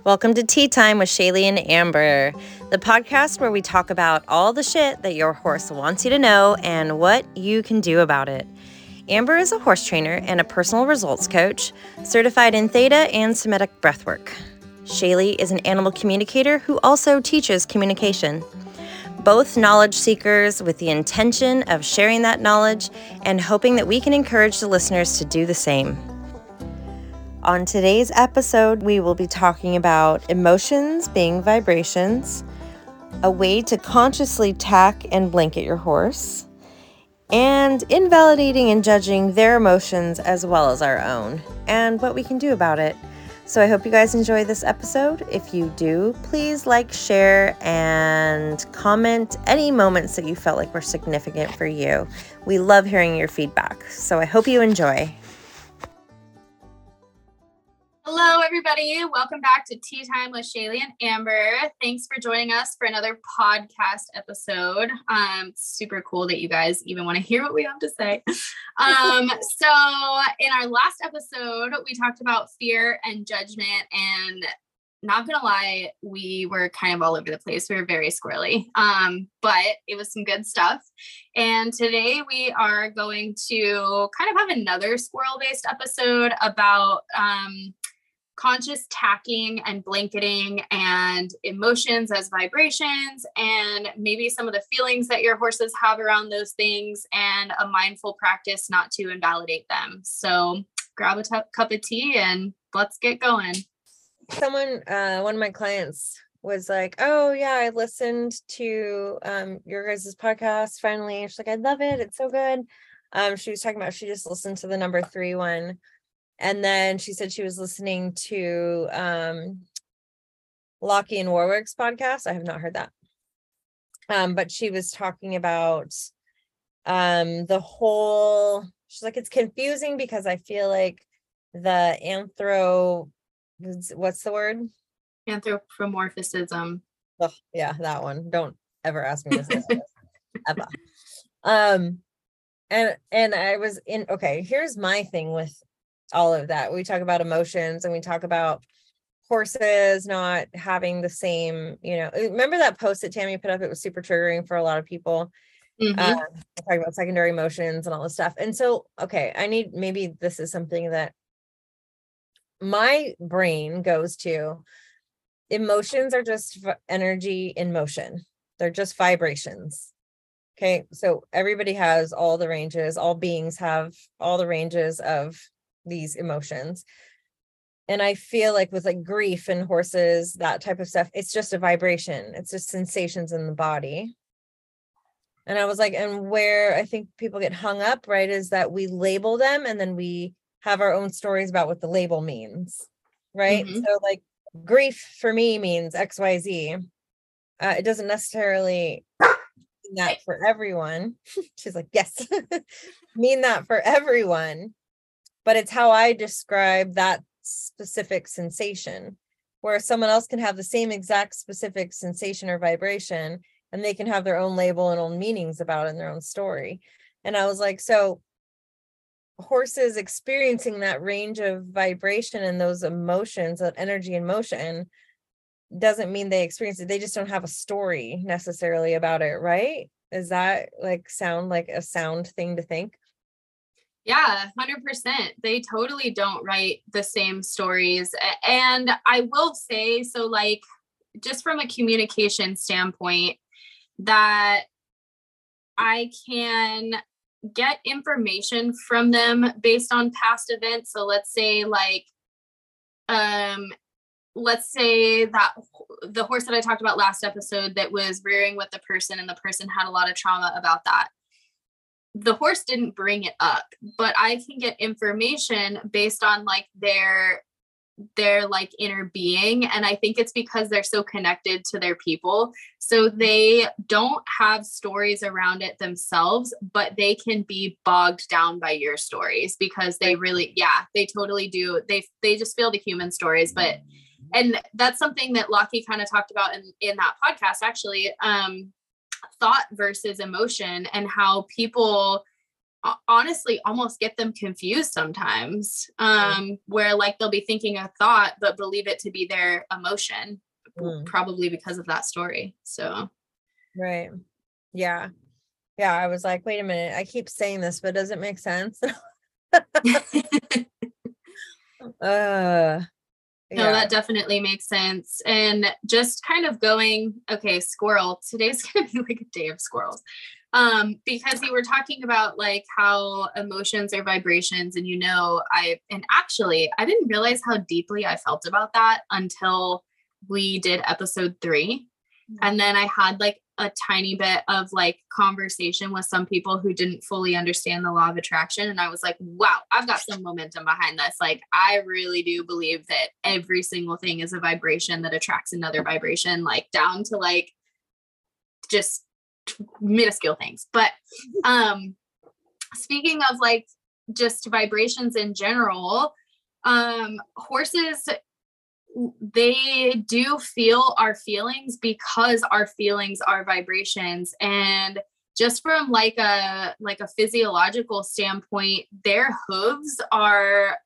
Welcome to Tea Time with Shayleigh and Amber, the podcast where we talk about all the shit that your horse wants you to know and what you can do about it. Amber is a horse trainer and a personal results coach, certified in Theta and Somatic breathwork. Shayleigh is an animal communicator who also teaches communication. Both knowledge seekers with the intention of sharing that knowledge and hoping that we can encourage the listeners to do the same. On today's episode, we will be talking about emotions being vibrations, a way to consciously tack and blanket your horse, and invalidating and judging their emotions as well as our own, and what we can do about it. So I hope you guys enjoy this episode. If you do, please like, share, and comment any moments that you felt like were significant for you. We love hearing your feedback. So I hope you enjoy. Everybody. Welcome back to Tea Time with Shayleigh and Amber. Thanks for joining us for another podcast episode. Um, super cool that you guys even want to hear what we have to say. Um, so, in our last episode, we talked about fear and judgment, and not gonna lie, we were kind of all over the place. We were very squirrely, um, but it was some good stuff. And today we are going to kind of have another squirrel based episode about um, conscious tacking and blanketing and emotions as vibrations and maybe some of the feelings that your horses have around those things and a mindful practice not to invalidate them. So grab a t- cup of tea and let's get going. Someone, uh, one of my clients was like, "Oh yeah, I listened to um your guys' podcast finally." She's like, "I love it. It's so good." Um, she was talking about she just listened to the number three one and then she said she was listening to um Lockie and Warwick's podcast. I have not heard that. Um, but she was talking about um the whole she's like it's confusing because I feel like the anthro what's the word? Anthropomorphism. Oh, yeah, that one. Don't ever ask me this ever. Um and and I was in okay, here's my thing with all of that. We talk about emotions and we talk about horses not having the same, you know, uh, remember that post that Tammy put up? It was super triggering for a lot of people. Mm-hmm. Uh, talking about secondary emotions and all this stuff. And so, okay, I need maybe this is something that my brain goes to. Emotions are just energy in motion, they're just vibrations. Okay, so everybody has all the ranges, all beings have all the ranges of these emotions. And i feel like with like grief and horses that type of stuff it's just a vibration it's just sensations in the body. And i was like and where i think people get hung up right is that we label them and then we have our own stories about what the label means right? Mm-hmm. so like grief for me means xyz uh, it doesn't necessarily mean that for everyone. She's like yes. Mean that for everyone but it's how I describe that specific sensation where someone else can have the same exact specific sensation or vibration and they can have their own label and own meanings about it in their own story. And I was like, so horses experiencing that range of vibration and those emotions, that energy and motion doesn't mean they experience it. They just don't have a story necessarily about it, right? Is that like sound like a sound thing to think? Yeah, 100%. They totally don't write the same stories. And I will say, so, like, just from a communication standpoint, that I can get information from them based on past events. So, let's say, like, um, let's say that the horse that I talked about last episode that was rearing with the person and the person had a lot of trauma about that the horse didn't bring it up but i can get information based on like their their like inner being and i think it's because they're so connected to their people. So they don't have stories around it themselves but they can be bogged down by your stories because they really yeah they totally do. They they just feel the human stories but and that's something that Lockie kind of talked about in in that podcast actually. Um thought versus emotion and how people honestly almost get them confused sometimes um where like they'll be thinking a thought but believe it to be their emotion mm. probably because of that story so. Right. Yeah. Yeah i was like wait a minute i keep saying this but does it make sense? Uh no, that definitely makes sense. And just kind of going, okay, squirrel, today's going to be like a day of squirrels um because you were talking about like how emotions are vibrations and you know i and actually i didn't realize how deeply i felt about that until we did episode 3 mm-hmm. and then i had like a tiny bit of like conversation with some people who didn't fully understand the law of attraction and i was like wow i've got some momentum behind this like i really do believe that every single thing is a vibration that attracts another vibration like down to like just minuscule things. But um speaking of like just vibrations in general, um horses they do feel our feelings because our feelings are vibrations and just from like a like a physiological standpoint their hooves are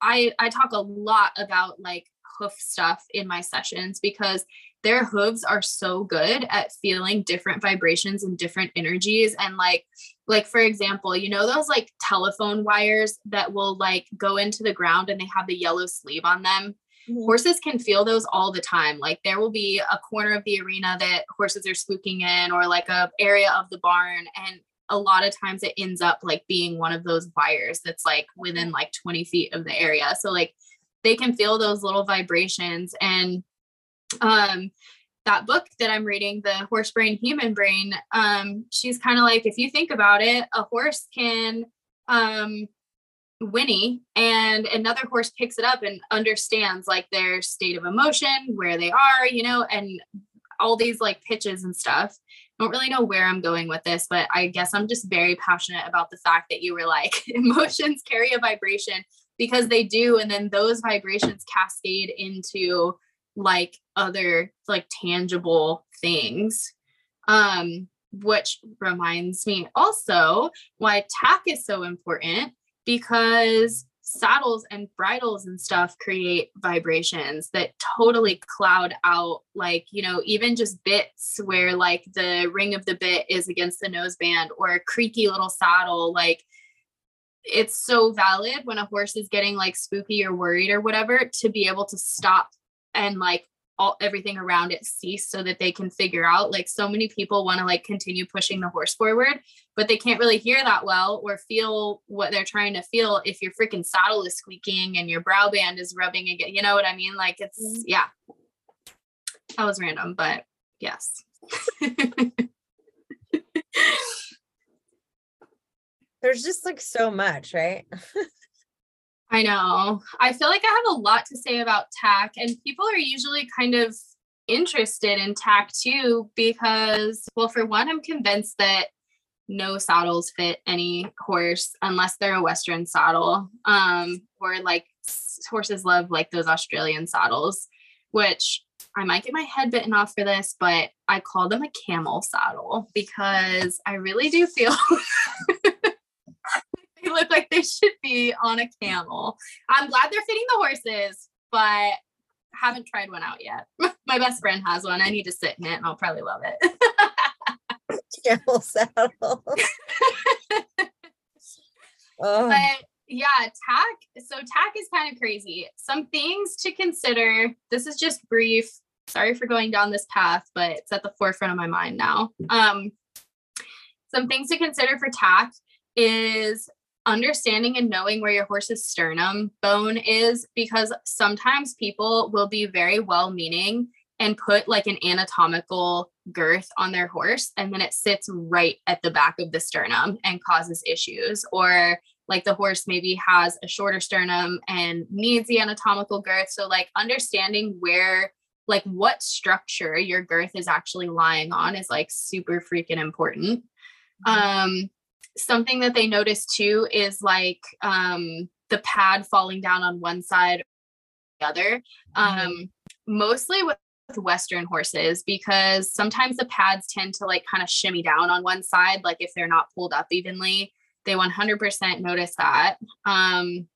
i i talk a lot about like hoof stuff in my sessions because their hooves are so good at feeling different vibrations and different energies and like like for example you know those like telephone wires that will like go into the ground and they have the yellow sleeve on them. Horses can feel those all the time. Like there will be a corner of the arena that horses are spooking in or like a area of the barn and a lot of times it ends up like being one of those wires that's like within like 20 feet of the area. So like they can feel those little vibrations and um that book that I'm reading, the horse brain, human brain, um, she's kind of like, if you think about it, a horse can um, whinny and another horse picks it up and understands like their state of emotion, where they are, you know, and all these like pitches and stuff. Don't really know where I'm going with this, but I guess I'm just very passionate about the fact that you were like, emotions carry a vibration because they do. And then those vibrations cascade into like other like tangible things um which reminds me also why tack is so important because saddles and bridles and stuff create vibrations that totally cloud out like you know even just bits where like the ring of the bit is against the noseband or a creaky little saddle like it's so valid when a horse is getting like spooky or worried or whatever to be able to stop and like all everything around it cease so that they can figure out like so many people want to like continue pushing the horse forward but they can't really hear that well or feel what they're trying to feel if your freaking saddle is squeaking and your brow band is rubbing again you know what i mean? Like it's mm-hmm. yeah. That was random but yes. There's just like so much right I know. I feel like I have a lot to say about tack, and people are usually kind of interested in tack too because, well, for one, I'm convinced that no saddles fit any horse unless they're a Western saddle. Um, or like horses love like those Australian saddles, which I might get my head bitten off for this, but I call them a camel saddle because I really do feel look like they should be on a camel. I'm glad they're fitting the horses, but haven't tried one out yet. My best friend has one. I need to sit in it and I'll probably love it. camel saddle. oh. But yeah, tack. So tack is kind of crazy. Some things to consider. This is just brief. Sorry for going down this path, but it's at the forefront of my mind now. Um, some things to consider for tack is understanding and knowing where your horse's sternum bone is because sometimes people will be very well meaning and put like an anatomical girth on their horse and then it sits right at the back of the sternum and causes issues. Or like the horse maybe has a shorter sternum and needs the anatomical girth. So like understanding where like what structure your girth is actually lying on is like super freaking important. Mm-hmm. um something that they notice too is like um, the pad falling down on one side or the other. Mm-hmm. Um, mostly with Western horses because sometimes the pads tend to like kind of shimmy down on one side, like if they're not pulled up evenly. they 100% notice that. Um,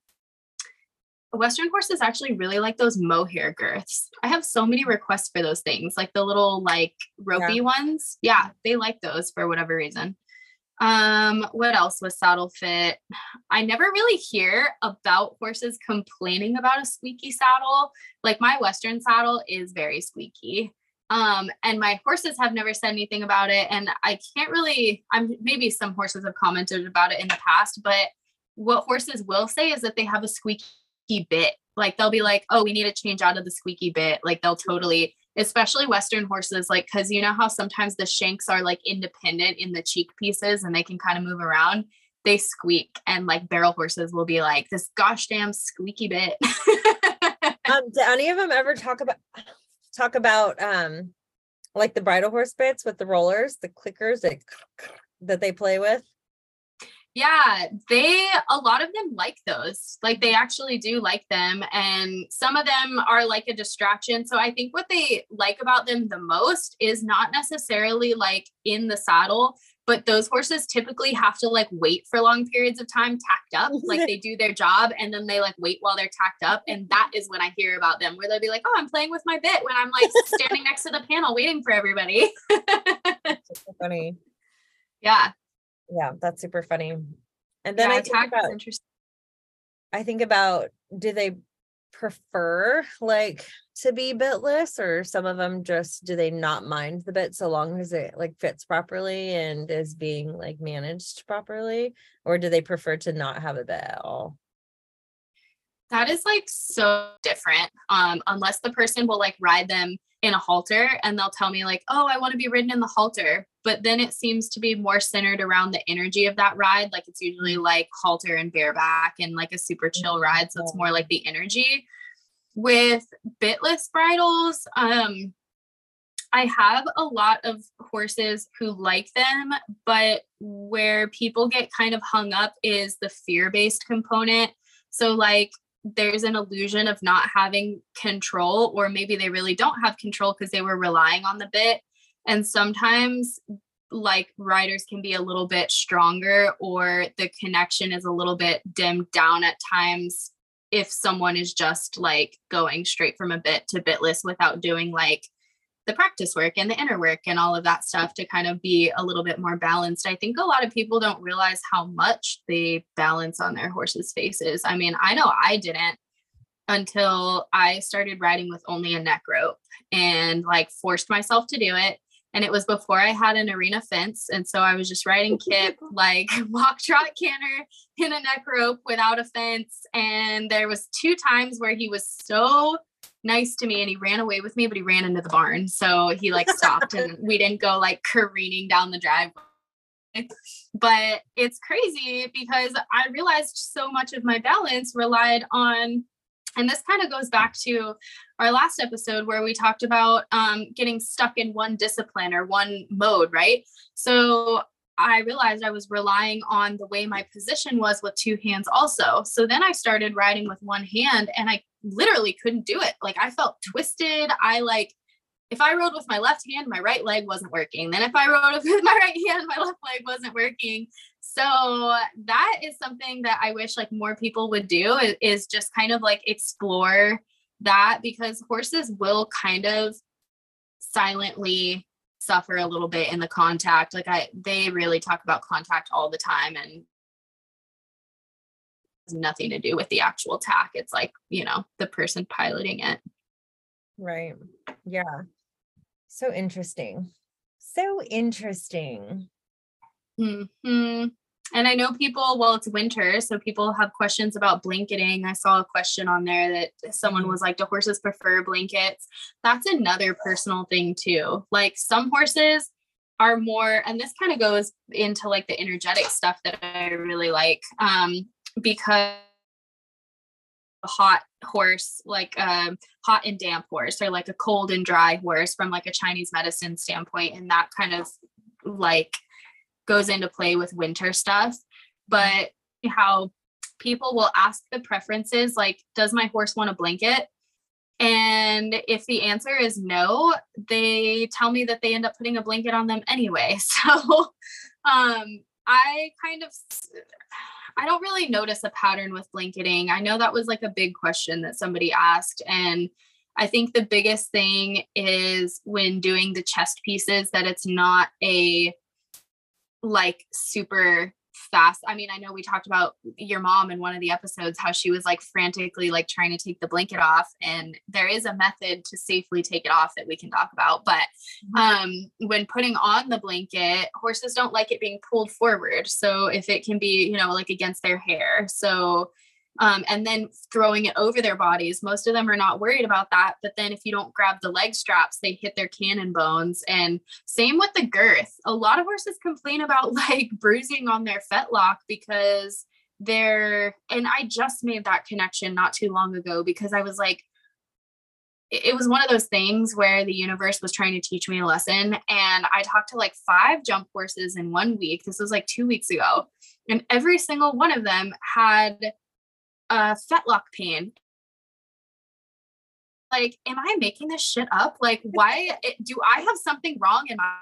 Western horses actually really like those mohair girths. I have so many requests for those things, like the little like ropey yeah. ones. Yeah, they like those for whatever reason. Um, what else was saddle fit? I never really hear about horses complaining about a squeaky saddle. Like my Western saddle is very squeaky. Um, and my horses have never said anything about it. And I can't really, I'm maybe some horses have commented about it in the past, but what horses will say is that they have a squeaky bit. Like they'll be like, oh, we need to change out of the squeaky bit. Like they'll totally, especially Western horses, like, cause you know how sometimes the shanks are like independent in the cheek pieces and they can kind of move around. They squeak and like barrel horses will be like this gosh damn squeaky bit. um, do any of them ever talk about talk about um like the bridle horse bits with the rollers, the clickers that that they play with? Yeah, they a lot of them like those. Like they actually do like them and some of them are like a distraction. So I think what they like about them the most is not necessarily like in the saddle, but those horses typically have to like wait for long periods of time tacked up. Like they do their job and then they like wait while they're tacked up and that is when I hear about them where they'll be like, "Oh, I'm playing with my bit when I'm like standing next to the panel waiting for everybody." so funny. Yeah yeah that's super funny. And then yeah, i think about interesting i think about do they prefer like to be bitless or some of them just do they not mind the bit so long as it like fits properly and is being like managed properly? Or do they prefer to not have a bit at all? That is like so different um unless the person will like ride them in a halter and they'll tell me like oh i want to be ridden in the halter. But then it seems to be more centered around the energy of that ride. Like it's usually like halter and bareback and like a super chill ride so it's more like the energy. With bitless bridles um i have a lot of horses who like them but where people get kind of hung up is the fear based component. So like there's an illusion of not having control, or maybe they really don't have control because they were relying on the bit. And sometimes, like riders can be a little bit stronger, or the connection is a little bit dimmed down at times if someone is just like going straight from a bit to bitless without doing like the practice work and the inner work and all of that stuff to kind of be a little bit more balanced. I think a lot of people don't realize how much they balance on their horses' faces. I mean, I know I didn't until I started riding with only a neck rope and like forced myself to do it. And it was before I had an arena fence. And so I was just riding Kip like walk, trot, canter in a neck rope without a fence. And there was two times where he was so nice to me and he ran away with me, but he ran into the barn. So he like stopped and we didn't go like careening down the driveway. But it's crazy because I realized so much of my balance relied on, and this kind of goes back to our last episode where we talked about um, getting stuck in one discipline or one mode, right? So I realized I was relying on the way my position was with two hands also. So then I started riding with one hand and I literally couldn't do it. Like I felt twisted. I like if I rode with my left hand, my right leg wasn't working. Then if I rode with my right hand, my left leg wasn't working. So that is something that I wish like more people would do is, just kind of like explore that because horses will kind of silently suffer a little bit in the contact. Like I they really talk about contact all the time and nothing to do with the actual tack. It's like, you know, the person piloting it. Right. Yeah. So interesting. So interesting. Hmm. And I know people, well, it's winter, so people have questions about blanketing. I saw a question on there that someone mm-hmm. was like, Do horses prefer blankets? That's another personal thing, too. Like some horses are more, and this kind of goes into like the energetic stuff that I really like. Um, because a hot horse like a um, hot and damp horse or like a cold and dry horse from like a chinese medicine standpoint and that kind of like goes into play with winter stuff. But how people will ask the preferences like does my horse want a blanket? And if the answer is no they tell me that they end up putting a blanket on them anyway. So um I kind of I don't really notice a pattern with blanketing. I know that was like a big question that somebody asked and I think the biggest thing is when doing the chest pieces that it's not a like super fast. I mean, I know we talked about your mom in one of the episodes, how she was like frantically like trying to take the blanket off. And there is a method to safely take it off that we can talk about. But mm-hmm. um, when putting on the blanket, horses don't like it being pulled forward. So if it can be, you know, like against their hair. So um, and then throwing it over their bodies. Most of them are not worried about that. But then if you don't grab the leg straps, they hit their cannon bones. And same with the girth. A lot of horses complain about like bruising on their fetlock because they're, and I just made that connection not too long ago because I was like, it was one of those things where the universe was trying to teach me a lesson. And I talked to like five jump horses in one week. This was like two weeks ago. And every single one of them had uh, fetlock pain. Like, am I making this shit up? Like, why it, do I have something wrong in my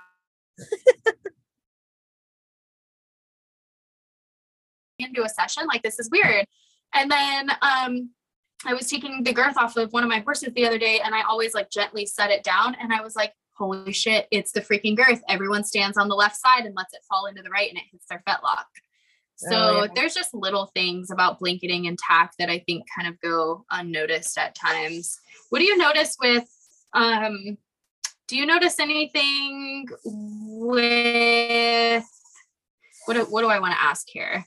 into a session? Like, this is weird. And then um, I was taking the girth off of one of my horses the other day, and I always like gently set it down, and I was like, holy shit, it's the freaking girth. Everyone stands on the left side and lets it fall into the right, and it hits their fetlock. So oh, yeah. there's just little things about blanketing and tack that I think kind of go unnoticed at times. What do you notice with um do you notice anything with what do, what do I want to ask here?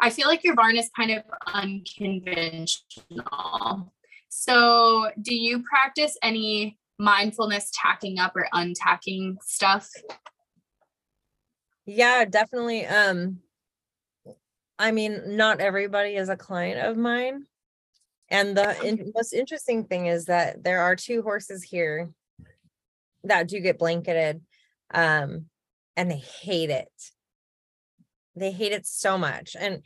I feel like your barn is kind of unconventional. So, do you practice any mindfulness tacking up or untacking stuff? Yeah, definitely. Um I mean, not everybody is a client of mine. And the in, most interesting thing is that there are two horses here that do get blanketed um and they hate it. They hate it so much. And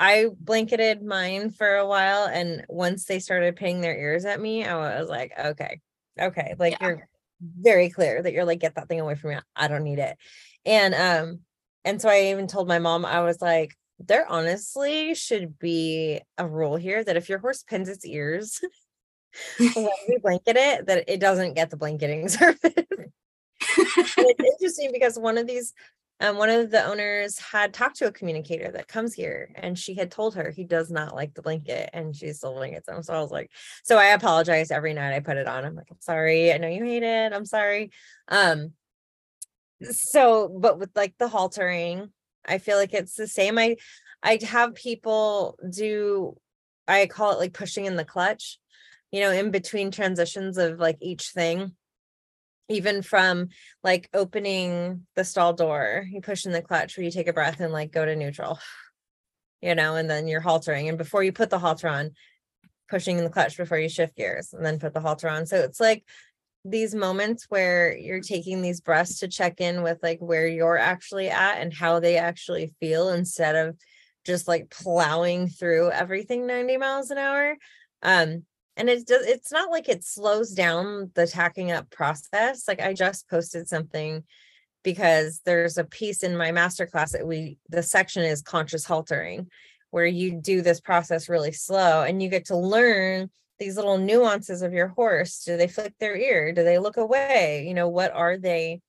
I blanketed mine for a while and once they started paying their ears at me, I was like, okay. Okay, like yeah. you're very clear that you're like get that thing away from me. I don't need it. And um and so I even told my mom I was like there honestly should be a rule here that if your horse pins its ears when we blanket it, that it doesn't get the blanketing service. it's interesting because one of these um, one of the owners had talked to a communicator that comes here and she had told her he does not like the blanket and she still blankets him. So I was like, so I apologize every night I put it on. I'm like, I'm sorry. I know you hate it. I'm sorry. Um, so, but with like the haltering, I feel like it's the same. I I have people do I call it like pushing in the clutch, you know, in between transitions of like each thing. Even from like opening the stall door, you push in the clutch where you take a breath and like go to neutral, you know, and then you're haltering. And before you put the halter on, pushing in the clutch before you shift gears and then put the halter on. So it's like these moments where you're taking these breaths to check in with like where you're actually at and how they actually feel instead of just like plowing through everything 90 miles an hour. Um and it does it's not like it slows down the tacking up process. Like i just posted something because there's a piece in my masterclass that we the section is conscious haltering where you do this process really slow and you get to learn these little nuances of your horse do they flick their ear? Do they look away? You know what are they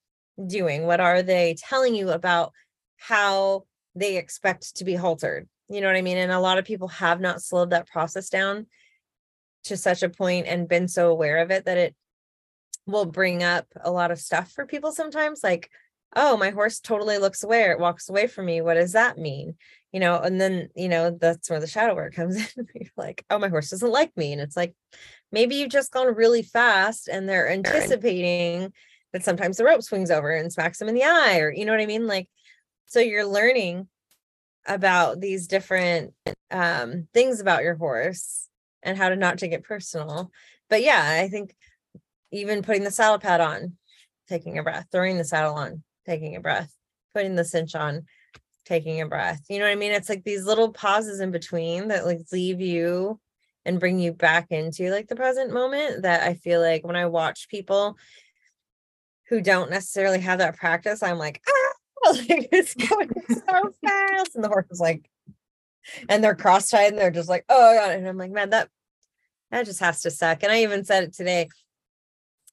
doing? What are they telling you about how they expect to be haltered? You know what i mean? And a lot of people have not slowed that process down to such a point and been so aware of it that it will bring up a lot of stuff for people sometimes like oh my horse totally looks away or it walks away from me what does that mean? You know and then you know that's where the shadow work comes in you're like oh my horse doesn't like me and it's like maybe you've just gone really fast and they're anticipating that sometimes the rope swings over and smacks them in the eye or you know what i mean? Like so you're learning about these different um, things about your horse and how to not take it personal. But yeah i think even putting the saddle pad on taking a breath throwing the saddle on taking a breath putting the cinch on taking a breath. You know what I mean? It's like these little pauses in between that like leave you and bring you back into like the present moment that I feel like when I watch people who don't necessarily have that practice, I'm like, ah, like it's going so fast. And the horse is like, and they're cross-tied and they're just like, oh god. And I'm like, man, that that just has to suck. And I even said it today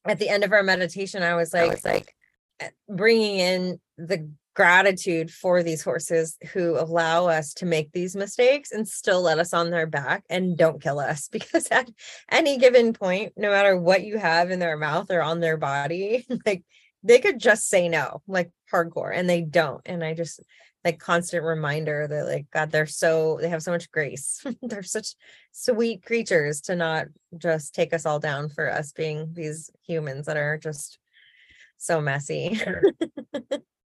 at the end of our meditation. I was like, I was like Eh, bringing in the gratitude for these horses who allow us to make these mistakes and still let us on their back and don't kill us. Because at any given point no matter what you have in their mouth or on their body like they could just say no like hardcore and they don't. And i just like constant reminder that like god they're so they have so much grace. They're such sweet creatures to not just take us all down for us being these humans that are just so messy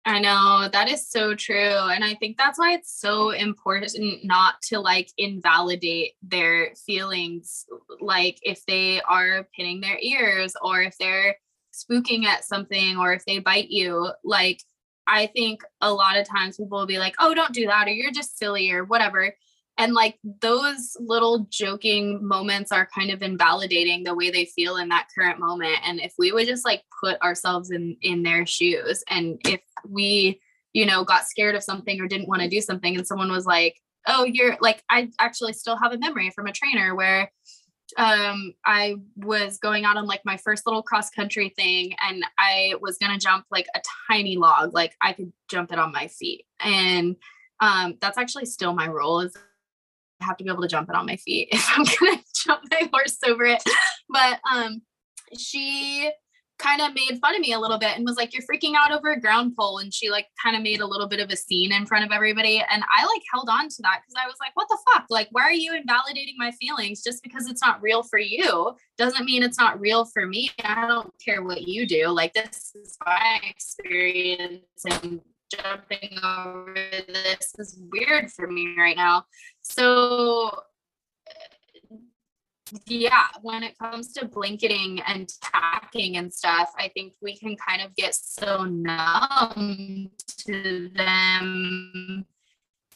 I know that is so true. And I think that's why it's so important not to like invalidate their feelings. Like if they are pinning their ears or if they're spooking at something or if they bite you, like I think a lot of times people will be like, oh, don't do that, or you're just silly, or whatever and like those little joking moments are kind of invalidating the way they feel in that current moment. And if we would just like put ourselves in in their shoes and if we you know got scared of something or didn't want to do something and someone was like oh you're like i actually still have a memory from a trainer where um i was going out on like my first little cross country thing and i was going to jump like a tiny log like i could jump it on my feet. And um that's actually still my role is have to be able to jump it on my feet if I'm gonna jump my horse over it. But um she kind of made fun of me a little bit and was like, You're freaking out over a ground pole. And she like kind of made a little bit of a scene in front of everybody. And I like held on to that because I was like, What the fuck? Like, why are you invalidating my feelings just because it's not real for you? Doesn't mean it's not real for me. I don't care what you do. Like, this is my experience. And jumping over this is weird for me right now. So yeah, when it comes to blanketing and tacking and stuff, I think we can kind of get so numb to them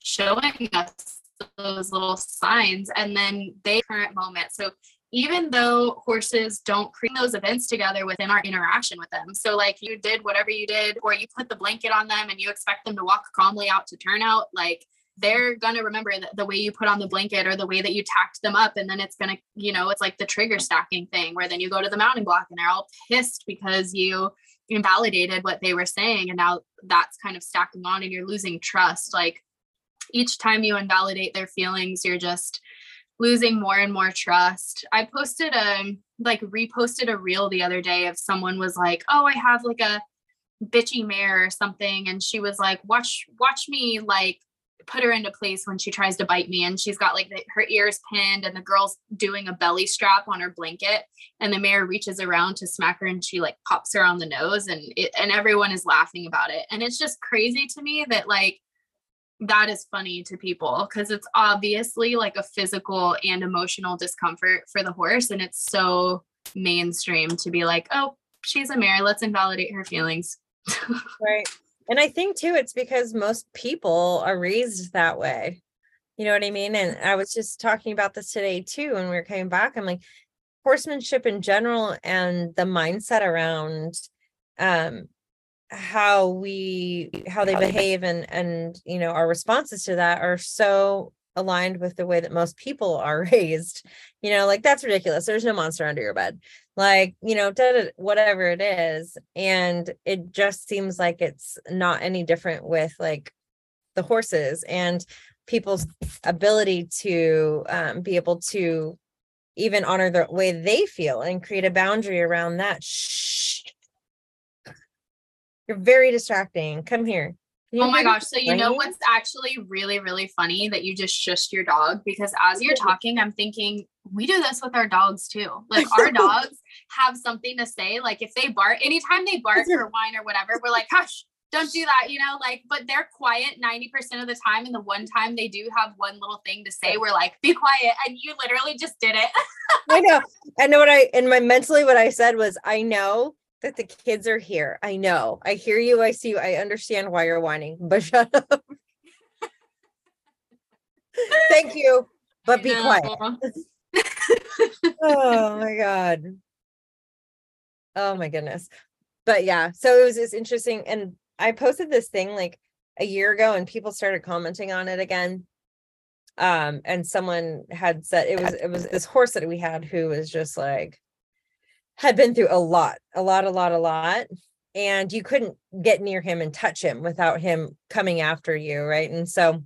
showing us those little signs and then they current moment. So even though horses don't create those events together within our interaction with them. So, like you did whatever you did, or you put the blanket on them and you expect them to walk calmly out to turnout, like they're going to remember the, the way you put on the blanket or the way that you tacked them up. And then it's going to, you know, it's like the trigger stacking thing where then you go to the mounting block and they're all pissed because you invalidated what they were saying. And now that's kind of stacking on and you're losing trust. Like each time you invalidate their feelings, you're just, losing more and more trust. I posted a like reposted a reel the other day of someone was like, "Oh, I have like a bitchy mare or something," and she was like, "Watch, watch me like." put her into place when she tries to bite me and she's got like the, her ears pinned and the girl's doing a belly strap on her blanket and the mare reaches around to smack her and she like pops her on the nose and it and everyone is laughing about it and it's just crazy to me that like that is funny to people because it's obviously like a physical and emotional discomfort for the horse and it's so mainstream to be like oh she's a mare let's invalidate her feelings. Right. And i think too it's because most people are raised that way. You know what i mean? And i was just talking about this today too when we were coming back i'm like horsemanship in general and the mindset around um how we how they behave and and you know our responses to that are so aligned with the way that most people are raised. You know like that's ridiculous. There's no monster under your bed. Like you know whatever it is. And it just seems like it's not any different with like the horses and people's ability to um, be able to even honor the way they feel and create a boundary around that. Shh you're very distracting. Come here. Oh my gosh. So, you know what's actually really, really funny that you just shushed your dog? Because as you're talking, I'm thinking, we do this with our dogs too. Like, our dogs have something to say. Like, if they bark, anytime they bark or whine or whatever, we're like, hush, don't do that, you know? Like, but they're quiet 90% of the time. And the one time they do have one little thing to say, we're like, be quiet. And you literally just did it. I know. I know what I, and my mentally, what I said was, I know that the kids are here. I know. I hear you. I see you. I understand why you're whining, but shut up. Thank you, but be quiet. oh my God. Oh my goodness. But yeah, so it was just interesting. And I posted this thing like a year ago and people started commenting on it again. Um, and someone had said it was it was this horse that we had who was just like had been through a lot, a lot, a lot, a lot. And you couldn't get near him and touch him without him coming after you, right? And so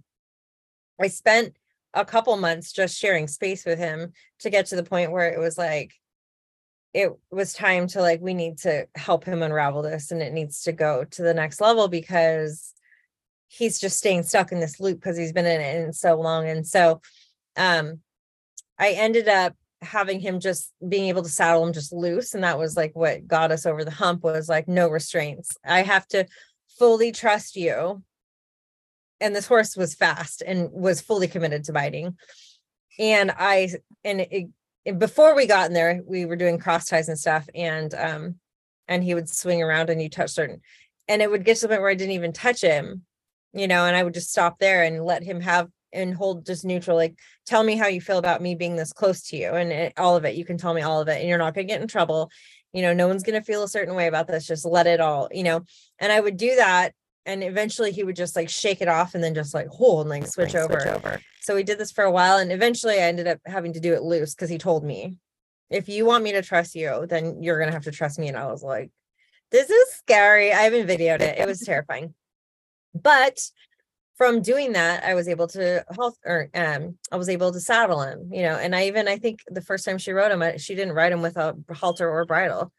I spent a couple months just sharing space with him to get to the point where it was like it was time to like we need to help him unravel this and it needs to go to the next level because he's just staying stuck in this loop because he's been in it in so long and so um i ended up having him just being able to saddle him just loose and that was like what got us over the hump was like no restraints. I have to fully trust you. And this horse was fast and was fully committed to biting. And i and it, before we got in there, we were doing cross ties and stuff, and um, and he would swing around and you touch certain, and it would get to the point where I didn't even touch him, you know, and I would just stop there and let him have and hold just neutral, like tell me how you feel about me being this close to you, and it, all of it. You can tell me all of it, and you're not gonna get in trouble. You know, no one's gonna feel a certain way about this. Just let it all, you know. And I would do that and eventually he would just like shake it off and then just like hold and like switch, over. switch over. So we did this for a while and eventually I ended up having to do it loose because he told me, if you want me to trust you, then you're gonna have to trust me. And I was like, this is scary. I haven't videoed it. It was terrifying. But from doing that, I was able to health or um I was able to saddle him, you know, and I even I think the first time she rode him, she didn't ride him with a halter or bridle.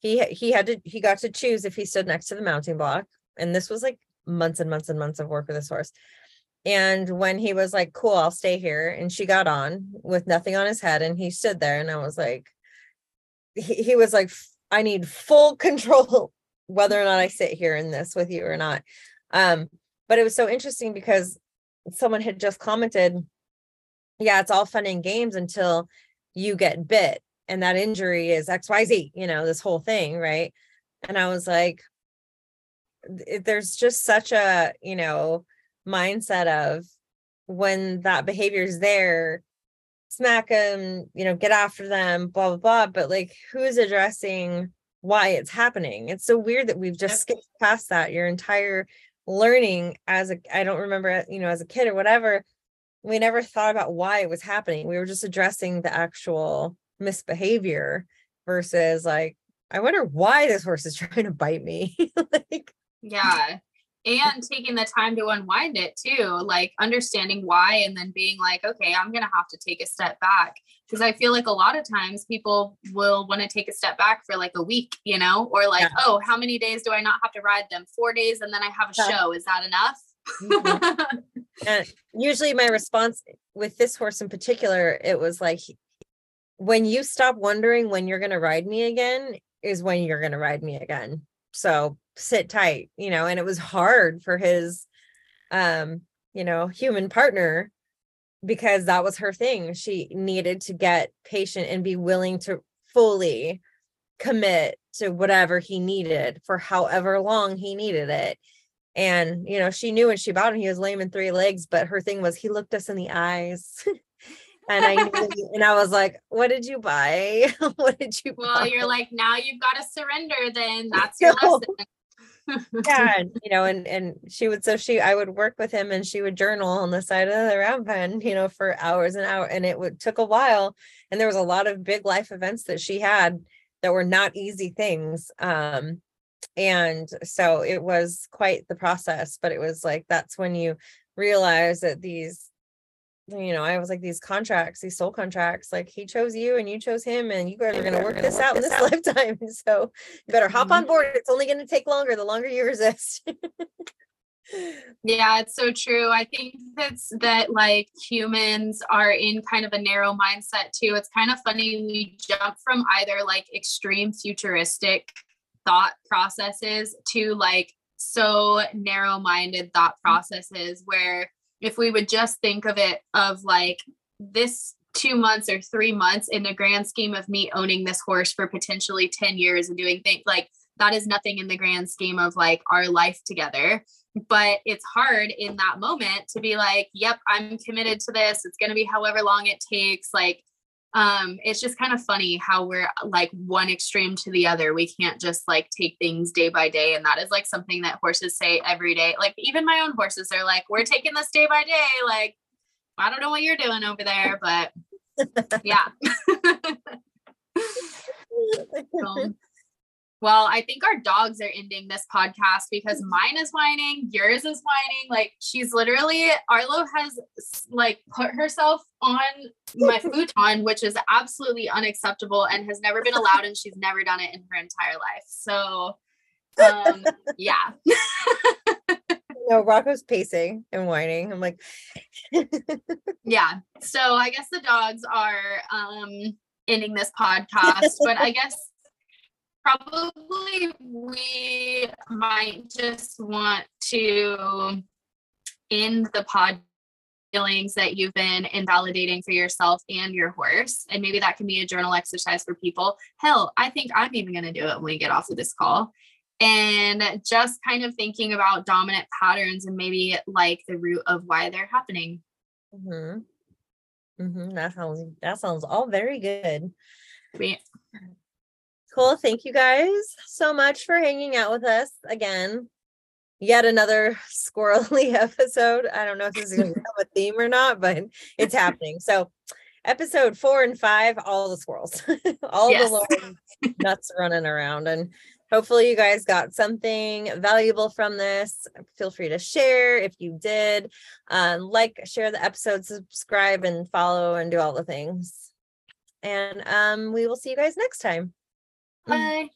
He he had to he got to choose if he stood next to the mounting block and this was like months and months and months of work with this horse. And when he was like, cool, I'll stay here. And she got on with nothing on his head and he stood there. And I was like, he, he was like, I need full control whether or not I sit here in this with you or not. Um, but it was so interesting because someone had just commented, yeah, it's all fun and games until you get bit and that injury is XYZ, you know, this whole thing, right? And I was like, there's just such a you know mindset of when that behavior is there smack them you know get after them blah blah blah but like who is addressing why it's happening it's so weird that we've just skipped past that your entire learning as a i don't remember you know as a kid or whatever we never thought about why it was happening we were just addressing the actual misbehavior versus like i wonder why this horse is trying to bite me like yeah. And taking the time to unwind it too, like understanding why and then being like, okay, I'm to have to take a step back. Because I feel like a lot of times people will want to take a step back for like a week, you know, or like, yeah. oh, how many days do I not have to ride them? Four days and then I have a yeah. show. Is that enough? mm-hmm. usually my response with this horse in particular, it was like, when you stop wondering when you're to ride me again, is when you're to ride me again. So sit tight, you know, and it was hard for his um, you know, human partner because that was her thing. She needed to get patient and be willing to fully commit to whatever he needed for however long he needed it. And you know, she knew when she bought him, he was lame in three legs, but her thing was he looked us in the eyes. and I knew, and I was like, "What did you buy? what did you?" Well, buy? you're like, now you've got to surrender. Then that's your no. lesson yeah and, you know and and she would so she i would work with him and she would journal on the side of the round pen you know for hours and hours and it would took a while and there was a lot of big life events that she had that were not easy things um and so it was quite the process but it was like that's when you realize that these you know, I was like, these contracts, these soul contracts, like he chose you and you chose him, and you guys are going to work this work out in this out. lifetime. So you better hop on mm-hmm. board. It's only going to take longer the longer you resist. yeah, it's so true. I think that's that like humans are in kind of a narrow mindset too. It's kind of funny. We jump from either like extreme futuristic thought processes to like so narrow minded thought mm. processes where if we would just think of it of like this two months or three months in the grand scheme of me owning this horse for potentially 10 years and doing things like that is nothing in the grand scheme of like our life together. But it's hard in that moment to be like yep i'm committed to this. It's going to be however long it takes. Like um it's just kind of funny how we're like one extreme to the other. We can't just like take things day by day and that is like something that horses say every day. Like even my own horses are like we're taking this day by day. Like i don't know what you're doing over there but yeah. Um, well, I think our dogs are ending this podcast because mine is whining, yours is whining. Like she's literally Arlo has like put herself on my futon, which is absolutely unacceptable and has never been allowed, and she's never done it in her entire life. So um yeah. no, Rocco's pacing and whining. I'm like, yeah. So I guess the dogs are um ending this podcast, but I guess probably we might just want to end the pod feelings that you've been invalidating for yourself and your horse. And maybe that can be a journal exercise for people. Hell, I think I'm even going to do it when we get off of this call. And just kind of thinking about dominant patterns and maybe like the root of why they're happening. Mm-hmm. Mm-hmm. That sounds that sounds all very good. Sweet. Cool. Thank you guys so much for hanging out with us again. Yet another squirrely episode. I don't know if this is going to become a theme or not, but it's happening. So, episode four and five, all the squirrels, all yes. the nuts running around. And hopefully, you guys got something valuable from this. Feel free to share if you did. Um, like, share the episode, subscribe, and follow, and do all the things. And um, we will see you guys next time. Bye.